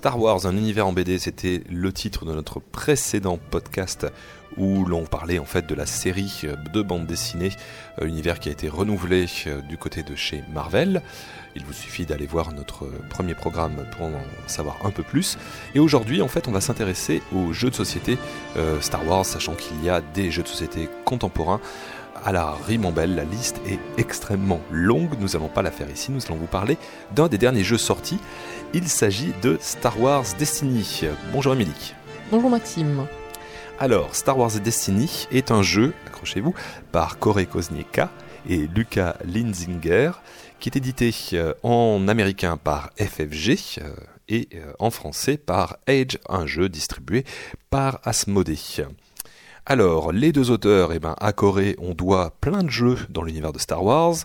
Star Wars, un univers en BD, c'était le titre de notre précédent podcast où l'on parlait en fait de la série de bande dessinée, euh, univers qui a été renouvelé euh, du côté de chez Marvel. Il vous suffit d'aller voir notre premier programme pour en savoir un peu plus. Et aujourd'hui, en fait, on va s'intéresser aux jeux de société euh, Star Wars, sachant qu'il y a des jeux de société contemporains à la Rimambelle. La liste est extrêmement longue, nous n'allons pas la faire ici, nous allons vous parler d'un des derniers jeux sortis. Il s'agit de Star Wars Destiny. Bonjour Émilie. Bonjour Maxime. Alors, Star Wars Destiny est un jeu, accrochez-vous, par Corey Koznieka et Luca Linzinger, qui est édité euh, en américain par FFG euh, et euh, en français par Age, un jeu distribué par Asmodee. Alors, les deux auteurs, eh ben, à Corée, on doit plein de jeux dans l'univers de Star Wars,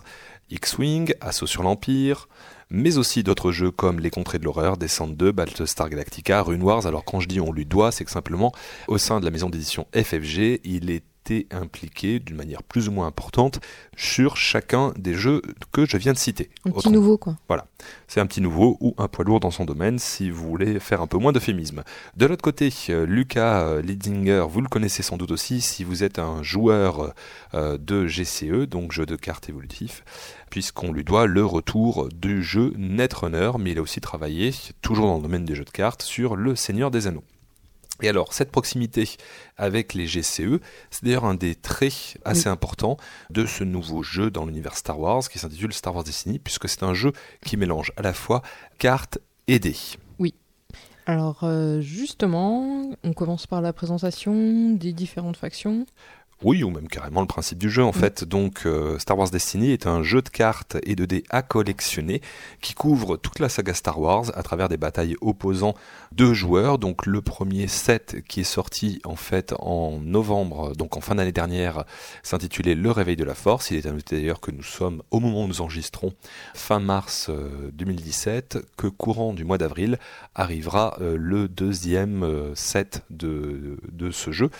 X-Wing, Assaut sur l'Empire, mais aussi d'autres jeux comme Les Contrées de l'Horreur, Descent 2, Battlestar Galactica, Rune Wars. Alors quand je dis on lui doit, c'est que simplement, au sein de la maison d'édition FFG, il est impliqué d'une manière plus ou moins importante sur chacun des jeux que je viens de citer. Un petit nouveau, quoi. Voilà. C'est un petit nouveau ou un poids lourd dans son domaine si vous voulez faire un peu moins d'euphémisme. De l'autre côté, euh, Lucas euh, Lidinger, vous le connaissez sans doute aussi si vous êtes un joueur euh, de GCE, donc jeu de cartes évolutif, puisqu'on lui doit le retour du jeu Netrunner, mais il a aussi travaillé, toujours dans le domaine des jeux de cartes, sur Le Seigneur des Anneaux. Et alors, cette proximité avec les GCE, c'est d'ailleurs un des traits assez importants de ce nouveau jeu dans l'univers Star Wars qui s'intitule Star Wars Destiny, puisque c'est un jeu qui mélange à la fois cartes et dés. Oui. Alors, euh, justement, on commence par la présentation des différentes factions. Oui, ou même carrément le principe du jeu en mm. fait. Donc euh, Star Wars Destiny est un jeu de cartes et de dés à collectionner qui couvre toute la saga Star Wars à travers des batailles opposant deux joueurs. Donc le premier set qui est sorti en fait en novembre, donc en fin d'année dernière, s'intitulait Le Réveil de la Force. Il est à noter d'ailleurs que nous sommes au moment où nous enregistrons fin mars 2017, euh, que courant du mois d'avril arrivera euh, le deuxième set de, de ce jeu.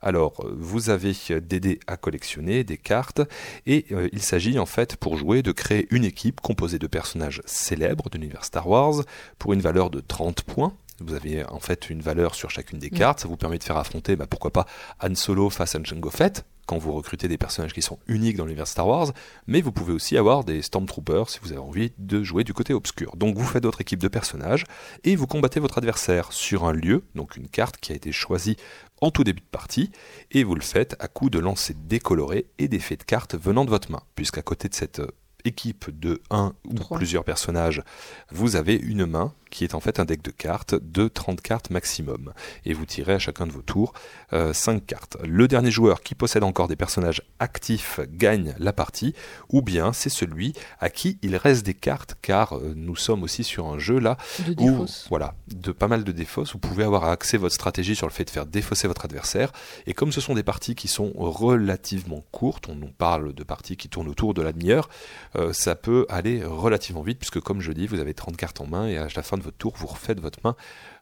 Alors vous avez dés à collectionner, des cartes, et euh, il s'agit en fait pour jouer de créer une équipe composée de personnages célèbres de l'univers Star Wars pour une valeur de 30 points. Vous avez en fait une valeur sur chacune des cartes, ça vous permet de faire affronter, bah, pourquoi pas, Han Solo face à Jango Fett, quand vous recrutez des personnages qui sont uniques dans l'univers Star Wars, mais vous pouvez aussi avoir des Stormtroopers si vous avez envie de jouer du côté obscur. Donc vous faites votre équipe de personnages et vous combattez votre adversaire sur un lieu, donc une carte qui a été choisie en tout début de partie, et vous le faites à coup de lancers décolorés et d'effets de cartes venant de votre main, puisqu'à côté de cette équipe de 1 ou plusieurs personnages, vous avez une main qui est en fait un deck de cartes de 30 cartes maximum. Et vous tirez à chacun de vos tours 5 euh, cartes. Le dernier joueur qui possède encore des personnages actifs gagne la partie, ou bien c'est celui à qui il reste des cartes, car euh, nous sommes aussi sur un jeu là de où, voilà, de pas mal de défausses. Vous pouvez avoir accès votre stratégie sur le fait de faire défausser votre adversaire. Et comme ce sont des parties qui sont relativement courtes, on nous parle de parties qui tournent autour de la demi-heure, euh, ça peut aller relativement vite, puisque comme je dis, vous avez 30 cartes en main et à la fin de votre tour, vous refaites votre main.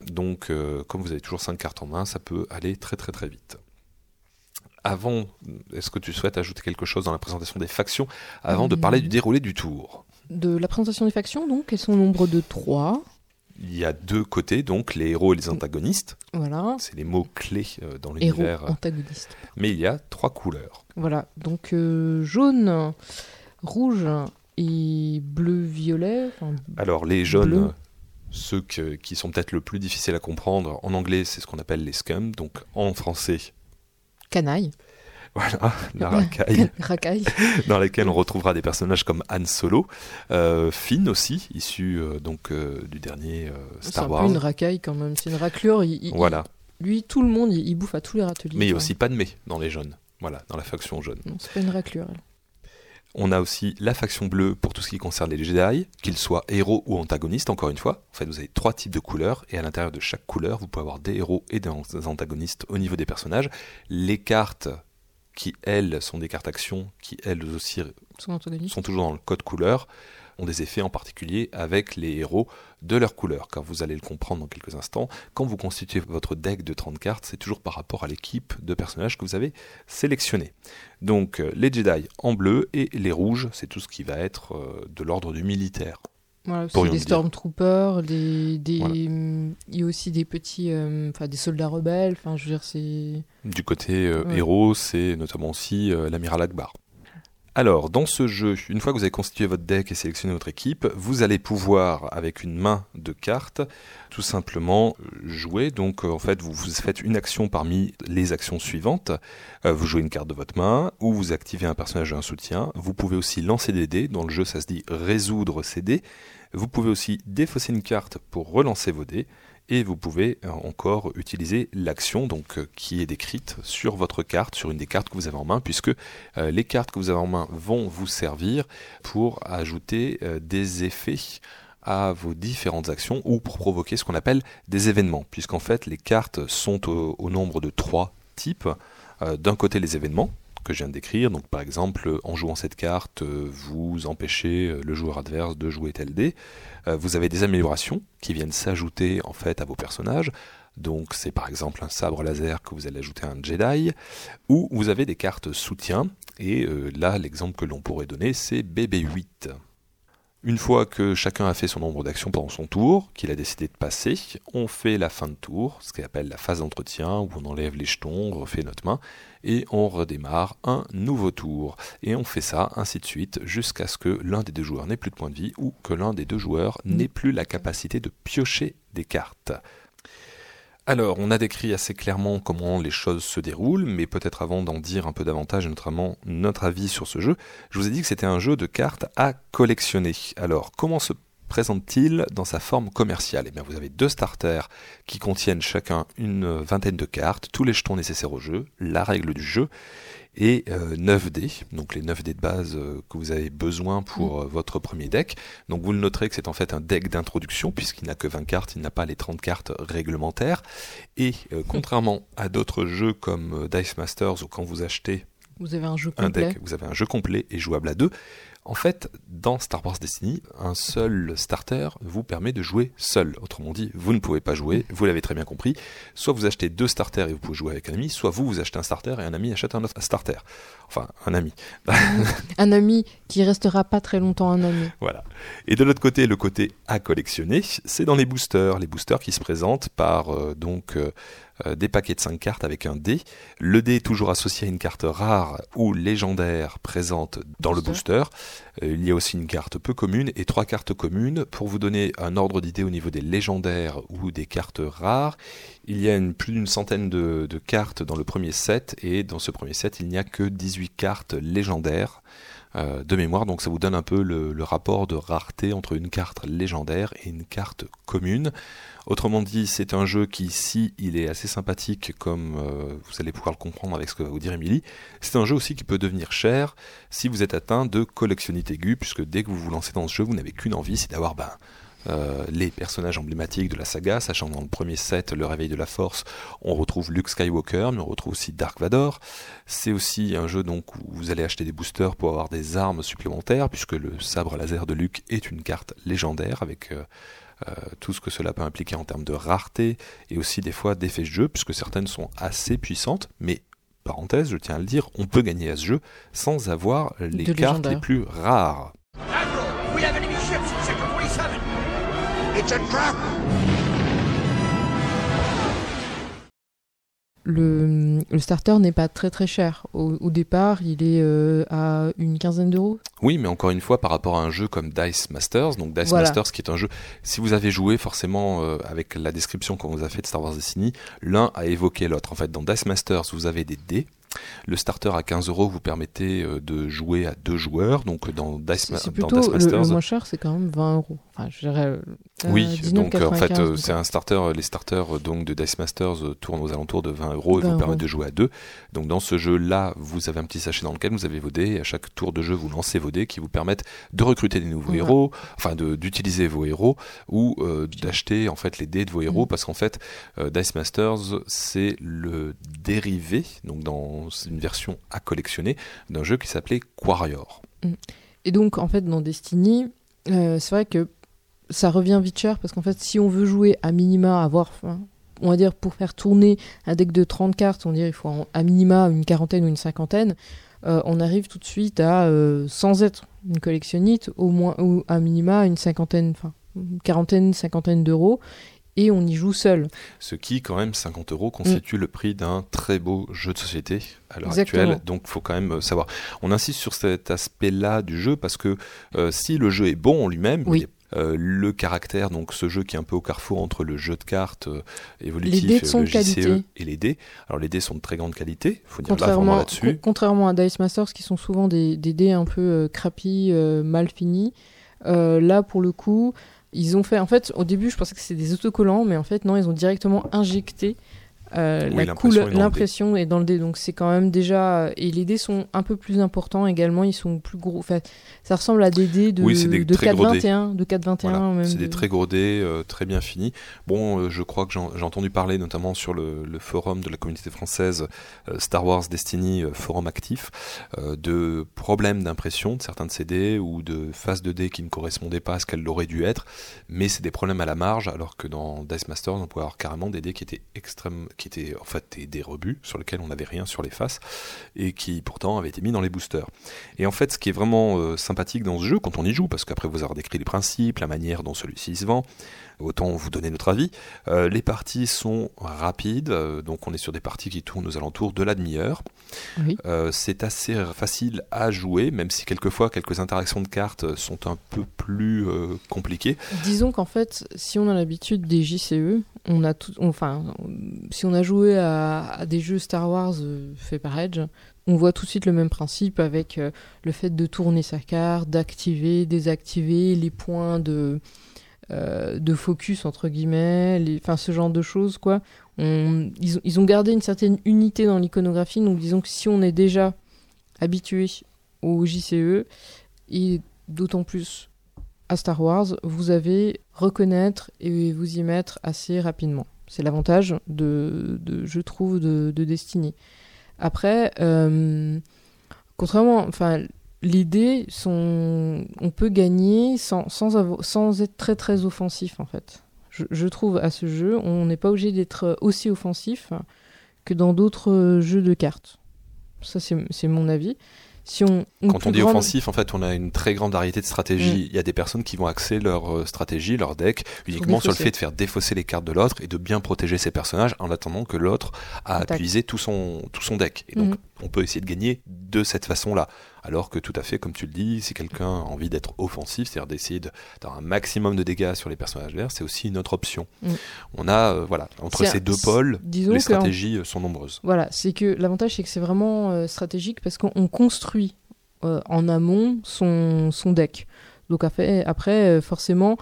Donc, euh, comme vous avez toujours 5 cartes en main, ça peut aller très très très vite. Avant, est-ce que tu souhaites ajouter quelque chose dans la présentation des factions avant de parler du déroulé du tour? De la présentation des factions, donc, elles sont au nombre de 3. Il y a deux côtés, donc les héros et les antagonistes. Voilà. C'est les mots clés euh, dans l'univers. Héros, antagonistes. Mais il y a trois couleurs. Voilà, donc euh, jaune, rouge et bleu-violet. Alors les jaunes, ceux qui sont peut-être le plus difficiles à comprendre, en anglais, c'est ce qu'on appelle les scums, donc en français. Canaille. Voilà, la racaille. racaille. dans laquelle on retrouvera des personnages comme Han Solo, euh, Finn aussi, issu euh, donc euh, du dernier Star Wars. C'est un peu une racaille quand même, c'est une raclure. voilà. lui, tout le monde, il, bouffe à tous les râteliers. Mais il y a aussi Padmé dans les jaunes, voilà, dans la faction jaune. Non, c'est pas une raclure. Elle. On a aussi la faction bleue pour tout ce qui concerne les Jedi, qu'ils soient héros ou antagonistes, encore une fois. En fait, vous avez trois types de couleurs, et à l'intérieur de chaque couleur, vous pouvez avoir des héros et des antagonistes au niveau des personnages. Les cartes qui, elles, sont des cartes actions, qui, elles aussi, sont, sont toujours dans le code couleur ont des effets en particulier avec les héros de leur couleur, car vous allez le comprendre dans quelques instants. Quand vous constituez votre deck de 30 cartes, c'est toujours par rapport à l'équipe de personnages que vous avez sélectionné. Donc euh, les Jedi en bleu et les rouges, c'est tout ce qui va être euh, de l'ordre du militaire. Voilà, c'est des stormtroopers, des, des, Voilà. il y a aussi des petits, euh, enfin des soldats rebelles. Enfin, je veux dire, c'est. Du côté euh, Ouais. héros, c'est notamment aussi euh, l'amiral Akbar. Alors, dans ce jeu, une fois que vous avez constitué votre deck et sélectionné votre équipe, vous allez pouvoir, avec une main de cartes, tout simplement euh, jouer. Donc, euh, en fait, vous, vous faites une action parmi les actions suivantes. Euh, vous jouez une carte de votre main, ou vous activez un personnage et un soutien. Vous pouvez aussi lancer des dés. Dans le jeu, ça se dit résoudre ces dés. Vous pouvez aussi défausser une carte pour relancer vos dés. Et vous pouvez euh, encore utiliser l'action donc euh, qui est décrite sur votre carte, sur une des cartes que vous avez en main, puisque euh, les cartes que vous avez en main vont vous servir pour ajouter des effets à vos différentes actions ou pour provoquer ce qu'on appelle des événements, puisqu'en fait les cartes sont au, nombre de trois types. D'un côté les événements que je viens de décrire, donc par exemple en jouant cette carte, euh, vous empêchez euh, le joueur adverse de jouer tel dé. Euh, Vous avez des améliorations qui viennent s'ajouter en fait à vos personnages. Donc c'est par exemple un sabre laser que vous allez ajouter à un Jedi, ou vous avez des cartes soutien, et euh, là l'exemple que l'on pourrait donner c'est BB8. Une fois que chacun a fait son nombre d'actions pendant son tour, qu'il a décidé de passer, on fait la fin de tour, ce qu'on appelle la phase d'entretien, où on enlève les jetons, on refait notre main, et on redémarre un nouveau tour. Et on fait ça ainsi de suite jusqu'à ce que l'un des deux joueurs n'ait plus de points de vie ou que l'un des deux joueurs n'ait plus la capacité de piocher des cartes. Alors, on a décrit assez clairement comment les choses se déroulent, mais peut-être avant d'en dire un peu davantage, notamment notre avis sur ce jeu, je vous ai dit que c'était un jeu de cartes à collectionner. Alors, comment se présente-t-il dans sa forme commerciale? Eh bien, vous avez deux starters qui contiennent chacun une vingtaine de cartes, tous les jetons nécessaires au jeu, la règle du jeu, et euh, 9 dés, donc les 9 dés de base euh, que vous avez besoin pour euh, votre premier deck. Donc vous le noterez que c'est en fait un deck d'introduction, puisqu'il n'a que 20 cartes, il n'a pas les 30 cartes réglementaires. Et euh, contrairement à d'autres jeux comme euh, Dice Masters, où quand vous achetez Vous avez un jeu un complet. deck, vous avez un jeu complet et jouable à deux. En fait, dans Star Wars Destiny, un seul starter vous permet de jouer seul. Autrement dit, vous ne pouvez pas jouer, vous l'avez très bien compris. Soit vous achetez deux starters et vous pouvez jouer avec un ami, soit vous, vous achetez un starter et un ami achète un autre starter. Enfin, un ami. Un ami qui restera pas très longtemps un ami. Voilà. Et de l'autre côté, le côté à collectionner, c'est dans les boosters. Les boosters qui se présentent par euh, donc euh, des paquets de 5 cartes avec un dé. Le dé est toujours associé à une carte rare ou légendaire présente dans le booster. Euh, il y a aussi une carte peu commune et trois cartes communes. Pour vous donner un ordre d'idée au niveau des légendaires ou des cartes rares, il y a une- plus d'une centaine de, de cartes dans le premier set et dans ce premier set, il n'y a que 18 cartes légendaires euh, de mémoire, donc ça vous donne un peu le, rapport de rareté entre une carte légendaire et une carte commune. Autrement dit, c'est un jeu qui, si il est assez sympathique, comme euh, vous allez pouvoir le comprendre avec ce que va vous dire Émilie, c'est un jeu aussi qui peut devenir cher si vous êtes atteint de collectionnite aiguë, puisque dès que vous vous lancez dans ce jeu, vous n'avez qu'une envie, c'est d'avoir ben, euh, les personnages emblématiques de la saga, sachant que dans le premier set, Le Réveil de la Force, on retrouve Luke Skywalker, mais on retrouve aussi Dark Vador. C'est aussi un jeu donc où vous allez acheter des boosters pour avoir des armes supplémentaires, puisque le sabre laser de Luke est une carte légendaire avec euh, euh, tout ce que cela peut impliquer en termes de rareté et aussi des fois d'effets de jeu, puisque certaines sont assez puissantes, mais parenthèse, je tiens à le dire, on peut gagner à ce jeu sans avoir les De cartes les plus rares. Admiral, Le, le starter n'est pas très très cher. Au, au départ, il est euh, à une quinzaine d'euros. Oui, mais encore une fois, par rapport à un jeu comme Dice Masters, donc Dice Voilà. Masters qui est un jeu, si vous avez joué forcément euh, avec la description qu'on vous a fait de Star Wars Destiny, l'un a évoqué l'autre. En fait, dans Dice Masters, vous avez des dés. Le starter à 15 euros vous permettait euh, de jouer à deux joueurs. Donc dans Dice, C'est dans plutôt le, Masters, le moins cher, c'est quand même 20 euros. Enfin, je dirais. euh, oui, donc euh, en fait, 19,95, euh, c'est un starter. euh, Les starters euh, donc de Dice Masters euh, tournent aux alentours de 20 euros et 20 vous permettent de jouer à deux. Donc dans ce jeu-là, vous avez un petit sachet dans lequel vous avez vos dés. Et à chaque tour de jeu, vous lancez vos dés qui vous permettent de recruter des nouveaux héros, enfin d'utiliser vos héros ou euh, d'acheter en fait les dés de vos héros Mhm. parce qu'en fait, euh, Dice Masters c'est le dérivé, donc dans c'est une version à collectionner d'un jeu qui s'appelait Quarrior. Et donc, en fait, dans Destiny, euh, c'est vrai que ça revient vite cher parce qu'en fait, si on veut jouer à minima, avoir, on va dire, pour faire tourner un deck de 30 cartes, on dirait il faut en- à minima une quarantaine ou une cinquantaine. euh, on arrive tout de suite à, euh, sans être une collectionnite, au moins, ou à minima, une cinquantaine, enfin, une quarantaine, cinquantaine d'euros, et on y joue seul. Ce qui, quand même, 50 euros constitue le prix d'un très beau jeu de société à l'heure actuelle. Donc, faut quand même euh, savoir. On insiste sur cet aspect-là du jeu parce que euh, si le jeu est bon en lui-même, Oui. il euh, le caractère, donc ce jeu qui est un peu au carrefour entre le jeu de cartes euh, évolutif, Les dés sont le JCE qualité. et les dés. Alors les dés sont de très grande qualité, faut dire là vraiment Contrairement, là-dessus. con- contrairement à Dice Masters, qui sont souvent des, des dés un peu euh, euh, mal finis, euh, là, pour le coup, ils ont fait... En fait, au début, je pensais que c'était des autocollants, mais en fait, non, ils ont directement injecté euh, Oui, la l'impression couleur- est dans le dé. l'impression est dans le dé. Donc, c'est quand même déjà... Et les dés sont un peu plus importants également, ils sont plus gros. Enfin, ça ressemble à des dés de, Oui, des de très gros dés. 4,21, de 4,21 Voilà, c'est des de- très gros dés, euh, très bien finis. Bon, euh, je crois que j'ai entendu parler notamment sur le, le forum de la communauté française Star Wars Destiny forum actif de problèmes d'impression de certains de ces dés ou de phases de dés qui ne correspondaient pas à ce qu'elles auraient dû être, mais c'est des problèmes à la marge, alors que dans Dice Masters, on pouvait avoir carrément des dés qui étaient extrêmes, qui étaient en fait des, des rebuts sur lesquels on n'avait rien sur les faces et qui pourtant avaient été mis dans les boosters. Et en fait, ce qui est vraiment euh, sympathique dans ce jeu, quand on y joue, parce qu'après vous avoir décrit les principes, la manière dont celui-ci se vend, autant vous donner notre avis, euh, les parties sont rapides, euh, donc on est sur des parties qui tournent aux alentours de la demi-heure. Oui. Euh, c'est assez facile à jouer, même si quelquefois quelques interactions de cartes sont un peu plus compliquées. Disons qu'en fait, si on a l'habitude des JCE, on a tout, enfin, si on a joué à, à des jeux Star Wars faits par Edge, on voit tout de suite le même principe avec le fait de tourner sa carte, d'activer, désactiver les points de euh, de focus entre guillemets, enfin ce genre de choses quoi. Ils, ont, gardé une certaine unité dans l'iconographie, donc disons que si on est déjà habitué au JCE et d'autant plus à Star Wars, vous avez reconnaître et vous y mettre assez rapidement. C'est l'avantage de, je trouve, de, de Destiny. Après, euh, contrairement, enfin, sont, on peut gagner sans, sans, avoir- sans être très très offensif en fait. Je, je trouve à ce jeu, on n'est pas obligé d'être aussi offensif que dans d'autres jeux de cartes. Ça, c'est mon avis. Si on, Quand on dit grande- offensif, en fait, on a une très grande variété de stratégies. Mm. Il y a des personnes qui vont axer leur euh, stratégie, leur deck, uniquement sur le fait de faire défausser les cartes de l'autre et de bien protéger ses personnages en attendant que l'autre a Attaque. puisé tout son, tout son deck. Et donc, Mhm. on peut essayer de gagner de cette façon-là. Alors que tout à fait, comme tu le dis, si quelqu'un a envie d'être offensif, c'est-à-dire d'essayer de- d'avoir un maximum de dégâts sur les personnages verts, c'est aussi une autre option. Mm. On a, euh, voilà, entre ces un- deux pôles, les stratégies euh, sont nombreuses. Voilà, c'est que l'avantage c'est que c'est vraiment euh, stratégique parce qu'on on construit euh, en amont son, son deck. Donc après, après forcément,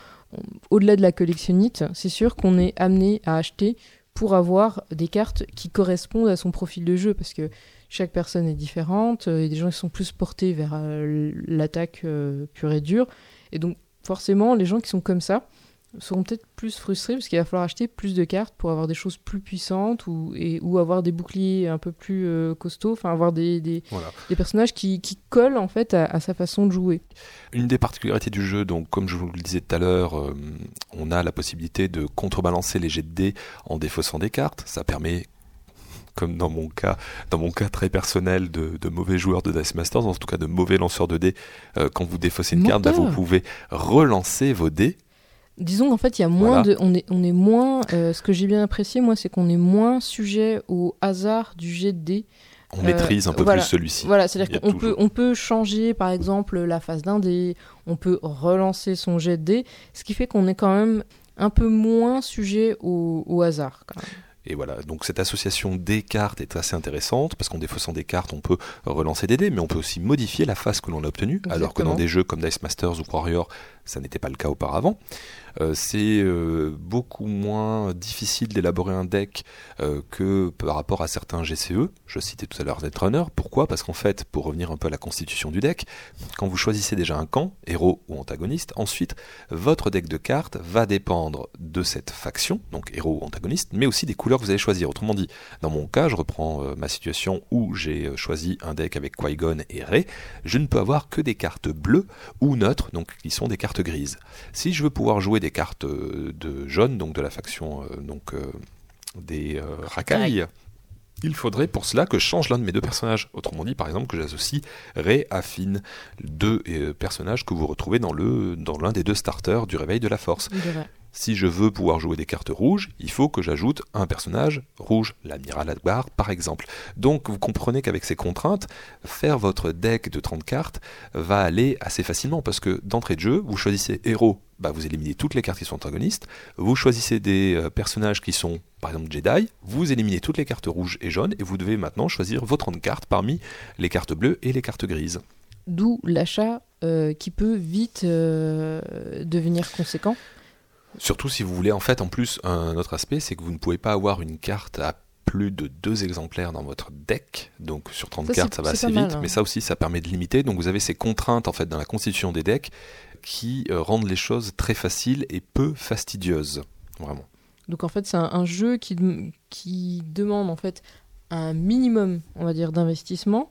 au-delà de la collectionnite, c'est sûr qu'on est amené à acheter pour avoir des cartes qui correspondent à son profil de jeu parce que chaque personne est différente, il y a des gens qui sont plus portés vers euh, l'attaque euh, pure et dure et donc forcément les gens qui sont comme ça seront peut-être plus frustrés parce qu'il va falloir acheter plus de cartes pour avoir des choses plus puissantes ou, et, ou avoir des boucliers un peu plus euh, costauds, enfin avoir des, des, Voilà. des personnages qui, qui collent en fait à, à sa façon de jouer. Une des particularités du jeu, donc comme je vous le disais tout à l'heure, euh, on a la possibilité de contrebalancer les jets de dés en défaussant des cartes. Ça permet, comme dans mon cas, dans mon cas très personnel de, de mauvais joueur de Dice Masters, en tout cas de mauvais lanceur de dés, euh, quand vous défaussez une carte, bah, vous pouvez relancer vos dés. Disons qu'en fait, il y a moins Voilà. de, on est, on est moins. euh, ce que j'ai bien apprécié, moi, c'est qu'on est moins sujet au hasard du jet de dés. On Euh, maîtrise un peu voilà. plus celui-ci. Voilà, c'est-à-dire qu'on peut, on peut changer, par exemple, la phase d'un dé, on peut relancer son jet de dés, ce qui fait qu'on est quand même un peu moins sujet au, au hasard. Quand même. Et voilà, donc cette association des cartes est assez intéressante parce qu'en défaussant des cartes, on peut relancer des dés, mais on peut aussi modifier la face que l'on a obtenue, alors que dans des jeux comme Dice Masters ou Warrior, ça n'était pas le cas auparavant. Euh, c'est euh, beaucoup moins difficile d'élaborer un deck euh, que par rapport à certains GCE. Je citais tout à l'heure Netrunner. Pourquoi? Parce qu'en fait, pour revenir un peu à la constitution du deck, quand vous choisissez déjà un camp, héros ou antagoniste, ensuite, votre deck de cartes va dépendre de cette faction, donc héros ou antagoniste, mais aussi des couleurs que vous allez choisir. Autrement dit, dans mon cas, je reprends ma situation où j'ai choisi un deck avec Qui-Gon et Rey, je ne peux avoir que des cartes bleues ou neutres, donc qui sont des cartes grises. Si je veux pouvoir jouer des cartes euh, de jaune, donc de la faction euh, donc, euh, des racailles, il faudrait pour cela que je change l'un de mes deux personnages. Autrement dit, par exemple, que j'associe Ray à Finn, deux personnages que vous retrouvez dans l'un dans l'un des deux starters du Réveil de la Force. Si je veux pouvoir jouer des cartes rouges, il faut que j'ajoute un personnage rouge, l'amiral Akbar par exemple. Donc vous comprenez qu'avec ces contraintes, faire votre deck de 30 cartes va aller assez facilement parce que d'entrée de jeu, vous choisissez héros, bah, vous éliminez toutes les cartes qui sont antagonistes, vous choisissez des euh, personnages qui sont par exemple Jedi, vous éliminez toutes les cartes rouges et jaunes et vous devez maintenant choisir vos 30 cartes parmi les cartes bleues et les cartes grises. D'où l'achat euh, qui peut vite euh, devenir conséquent. Surtout si vous voulez, en fait, en plus, un autre aspect, c'est que vous ne pouvez pas avoir une carte à plus de deux exemplaires dans votre deck. Donc sur 30 Ça, cartes, ça va assez mal, vite, hein. mais ça aussi, ça permet de limiter. Donc vous avez ces contraintes en fait dans la constitution des decks qui euh, rendent les choses très faciles et peu fastidieuses. Vraiment. Donc en fait, c'est un, un jeu qui, qui demande en fait un minimum, on va dire, d'investissement.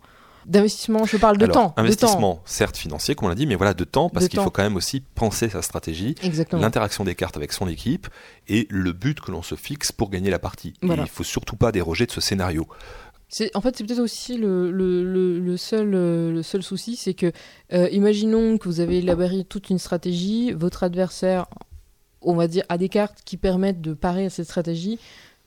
D'investissement, je parle de Alors, temps. de temps. investissement, certes financier, comme on l'a dit, mais voilà, de temps, parce qu'il faut quand même aussi penser sa stratégie, Exactement. l'interaction des cartes avec son équipe et le but que l'on se fixe pour gagner la partie. Et Voilà. il faut surtout pas déroger de ce scénario. C'est, en fait, c'est peut-être aussi le, le, le, le seul, euh, le seul souci, c'est que, euh, imaginons que vous avez élaboré toute une stratégie, votre adversaire, on va dire, a des cartes qui permettent de parer à cette stratégie.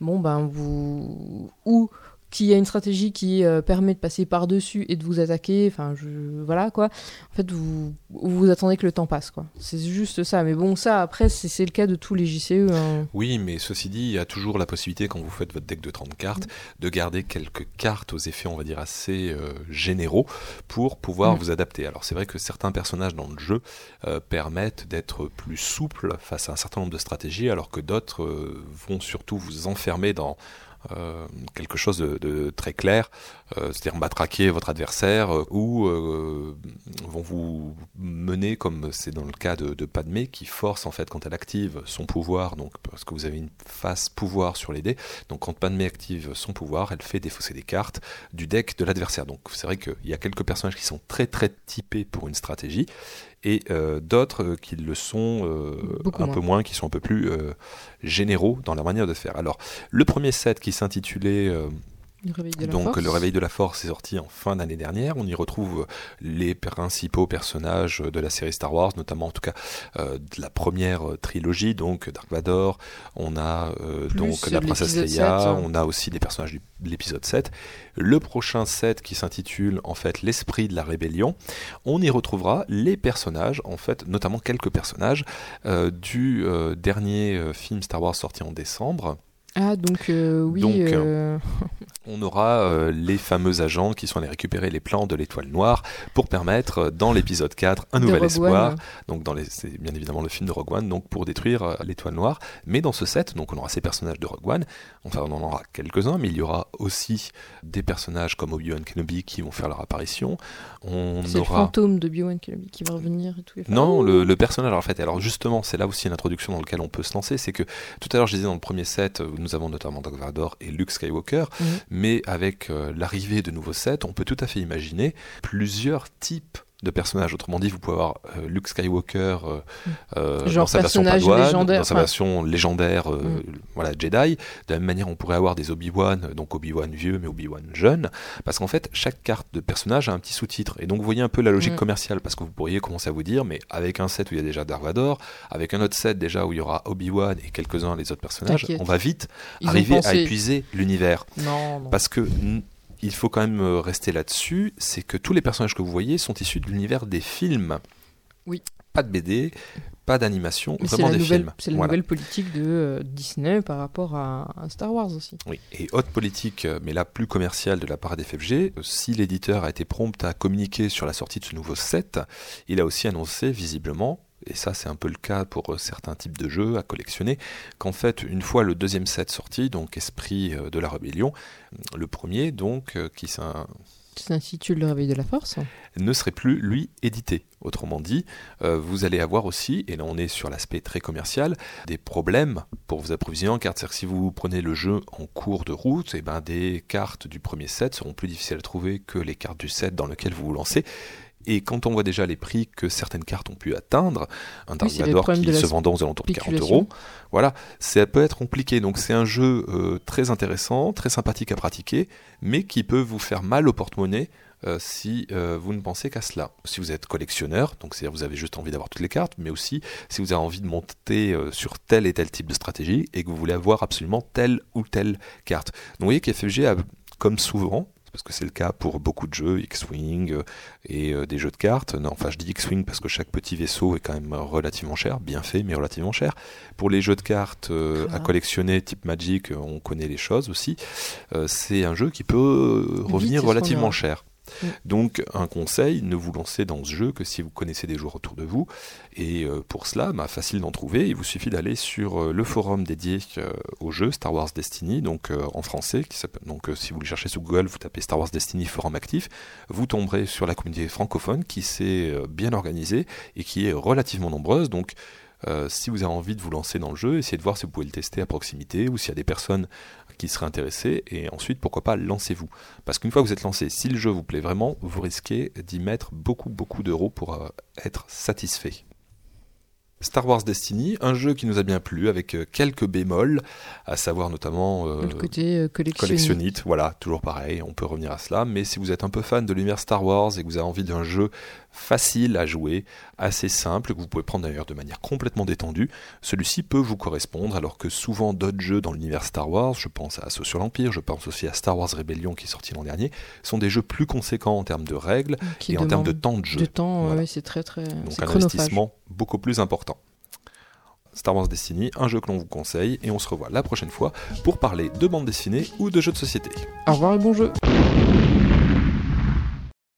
Bon, ben, vous. Ou qu'il y a une stratégie qui euh, permet de passer par-dessus et de vous attaquer, enfin, je... voilà, quoi. En fait, vous, vous attendez que le temps passe, quoi. C'est juste ça. Mais bon, ça, après, c'est, le cas de tous les JCE. hein. Oui, mais ceci dit, il y a toujours la possibilité, quand vous faites votre deck de 30 cartes, de garder quelques cartes aux effets, on va dire, assez euh, généraux pour pouvoir Mm. vous adapter. Alors c'est vrai que certains personnages dans le jeu euh, permettent d'être plus souples face à un certain nombre de stratégies, alors que d'autres vont surtout vous enfermer dans euh, quelque chose de, très clair, euh, c'est-à-dire matraquer votre adversaire euh, ou euh, vont vous mener comme c'est dans le cas de, de Padmé qui force en fait quand elle active son pouvoir, donc parce que vous avez une face pouvoir sur les dés, donc quand Padmé active son pouvoir, elle fait défausser des cartes du deck de l'adversaire. Donc c'est vrai qu'il y a quelques personnages qui sont très très typés pour une stratégie et euh, d'autres euh, qui le sont euh, un moins. peu moins, qui sont un peu plus généraux dans leur manière de faire. Alors le premier set qui s'intitulait Le réveil de la donc force. le réveil de la force est sorti en fin d'année dernière. On y retrouve les principaux personnages de la série Star Wars, notamment en tout cas euh, de la première euh, trilogie, donc Dark Vador. On a euh, donc la princesse Leia. 7, hein. On a aussi des personnages de l'épisode 7. Le prochain set qui s'intitule en fait l'esprit de la rébellion. On y retrouvera les personnages, en fait notamment quelques personnages euh, du euh, dernier euh, film Star Wars sorti en décembre. Ah, donc euh, oui. Donc, euh, On aura euh, les fameux agents qui sont allés récupérer les plans de l'étoile noire pour permettre, euh, dans l'épisode 4, un de nouvel Rogue espoir. One. Donc, dans les, c'est bien évidemment le film de Rogue One, donc pour détruire euh, l'étoile noire. Mais dans ce set, donc on aura ces personnages de Rogue One. Enfin, on en aura quelques-uns, mais il y aura aussi des personnages comme Obi-Wan Kenobi qui vont faire leur apparition. On C'est le aura. fantôme de Obi-Wan Kenobi qui va revenir et tout. Non, le, le personnage, en fait, alors justement, c'est là aussi une introduction dans laquelle on peut se lancer, c'est que tout à l'heure, je disais dans le premier set, nous avons notamment Dark Vador et Luke Skywalker, Mhm. Mais avec euh, l'arrivée de nouveaux sets, on peut tout à fait imaginer plusieurs types de personnages. Autrement dit, vous pouvez avoir euh, Luke Skywalker euh, euh, Genre dans sa version Padawan, légendaire, dans sa enfin. version légendaire, euh, Mm. voilà, Jedi. De la même manière, on pourrait avoir des Obi-Wan, euh, donc Obi-Wan vieux, mais Obi-Wan jeune, parce qu'en fait, chaque carte de personnage a un petit sous-titre. Et donc, vous voyez un peu la logique Mm. commerciale, parce que vous pourriez commencer à vous dire, mais avec un set où il y a déjà Dark Vador, avec un autre set déjà où il y aura Obi-Wan et quelques-uns des autres personnages, on va vite Ils arriver à épuiser l'univers. Non, non. Parce que il faut quand même euh, rester là-dessus, c'est que tous les personnages que vous voyez sont issus de l'univers des films. Oui. Pas de BD, pas d'animation, vraiment des nouvelle, films. c'est la Voilà. nouvelle politique de euh, Disney par rapport à, à Star Wars aussi. Oui. Et haute politique, euh, mais là plus commerciale de la part d'FFG, euh, si l'éditeur a été prompt à communiquer sur la sortie de ce nouveau set, il a aussi annoncé visiblement, et ça c'est un peu le cas pour euh, certains types de jeux à collectionner, qu'en fait une fois le deuxième set sorti, donc Esprit euh, de la Rébellion, le premier donc euh, qui s'intitule Le réveil de la force. ne serait plus, lui, édité. Autrement dit, euh, vous allez avoir aussi, et là on est sur l'aspect très commercial, des problèmes pour vous approvisionner en cartes. C'est-à-dire que si vous prenez le jeu en cours de route, et ben des cartes du premier set seront plus difficiles à trouver que les cartes du set dans lequel vous vous lancez. Et quand on voit déjà les prix que certaines cartes ont pu atteindre, un Oui, Dark Vador problème qui se vendant aux alentours de 40 spéculation. euros, voilà, ça peut être compliqué. Donc c'est un jeu euh, très intéressant, très sympathique à pratiquer, mais qui peut vous faire mal au porte-monnaie euh, si euh, vous ne pensez qu'à cela. Si vous êtes collectionneur, donc c'est-à-dire vous avez juste envie d'avoir toutes les cartes, mais aussi si vous avez envie de monter euh, sur tel et tel type de stratégie et que vous voulez avoir absolument telle ou telle carte. Donc vous voyez qu'FFG a, comme souvent, parce que c'est le cas pour beaucoup de jeux, X-Wing euh, et euh, des jeux de cartes. Non, enfin, je dis X-Wing parce que chaque petit vaisseau est quand même relativement cher, bien fait, mais relativement cher. Pour les jeux de cartes euh, à collectionner type Magic, on connaît les choses aussi. Euh, c'est un jeu qui peut revenir relativement cher. Mm. Donc un conseil, ne vous lancez dans ce jeu que si vous connaissez des joueurs autour de vous. Et euh, pour cela, bah, facile d'en trouver, il vous suffit d'aller sur euh, le forum dédié euh, au jeu Star Wars Destiny, donc en français. Qui donc si vous le cherchez sur Google, vous tapez Star Wars Destiny forum actif, vous tomberez sur la communauté francophone qui s'est bien organisée et qui est relativement nombreuse. Donc si vous avez envie de vous lancer dans le jeu, essayez de voir si vous pouvez le tester à proximité ou s'il y a des personnes qui seraient intéressées et ensuite pourquoi pas lancez-vous. Parce qu'une fois que vous êtes lancé, si le jeu vous plaît vraiment, vous risquez d'y mettre beaucoup beaucoup d'euros pour euh, être satisfait. Star Wars Destiny, un jeu qui nous a bien plu avec euh, quelques bémols, à savoir notamment euh, le côté euh, collectionniste. collectionnite, voilà, toujours pareil, on peut revenir à cela, mais si vous êtes un peu fan de l'univers Star Wars et que vous avez envie d'un jeu facile à jouer, assez simple, que vous pouvez prendre d'ailleurs de manière complètement détendue, celui-ci peut vous correspondre, alors que souvent d'autres jeux dans l'univers Star Wars, je pense à Assaut sur l'Empire, je pense aussi à Star Wars Rebellion qui est sorti l'an dernier, sont des jeux plus conséquents en termes de règles qui et en termes de temps de jeu. de temps, Voilà. c'est très très Donc c'est un chronophage. investissement beaucoup plus important. Star Wars Destiny, un jeu que l'on vous conseille, et on se revoit la prochaine fois pour parler de bande dessinée ou de jeux de société. Au revoir et bon jeu.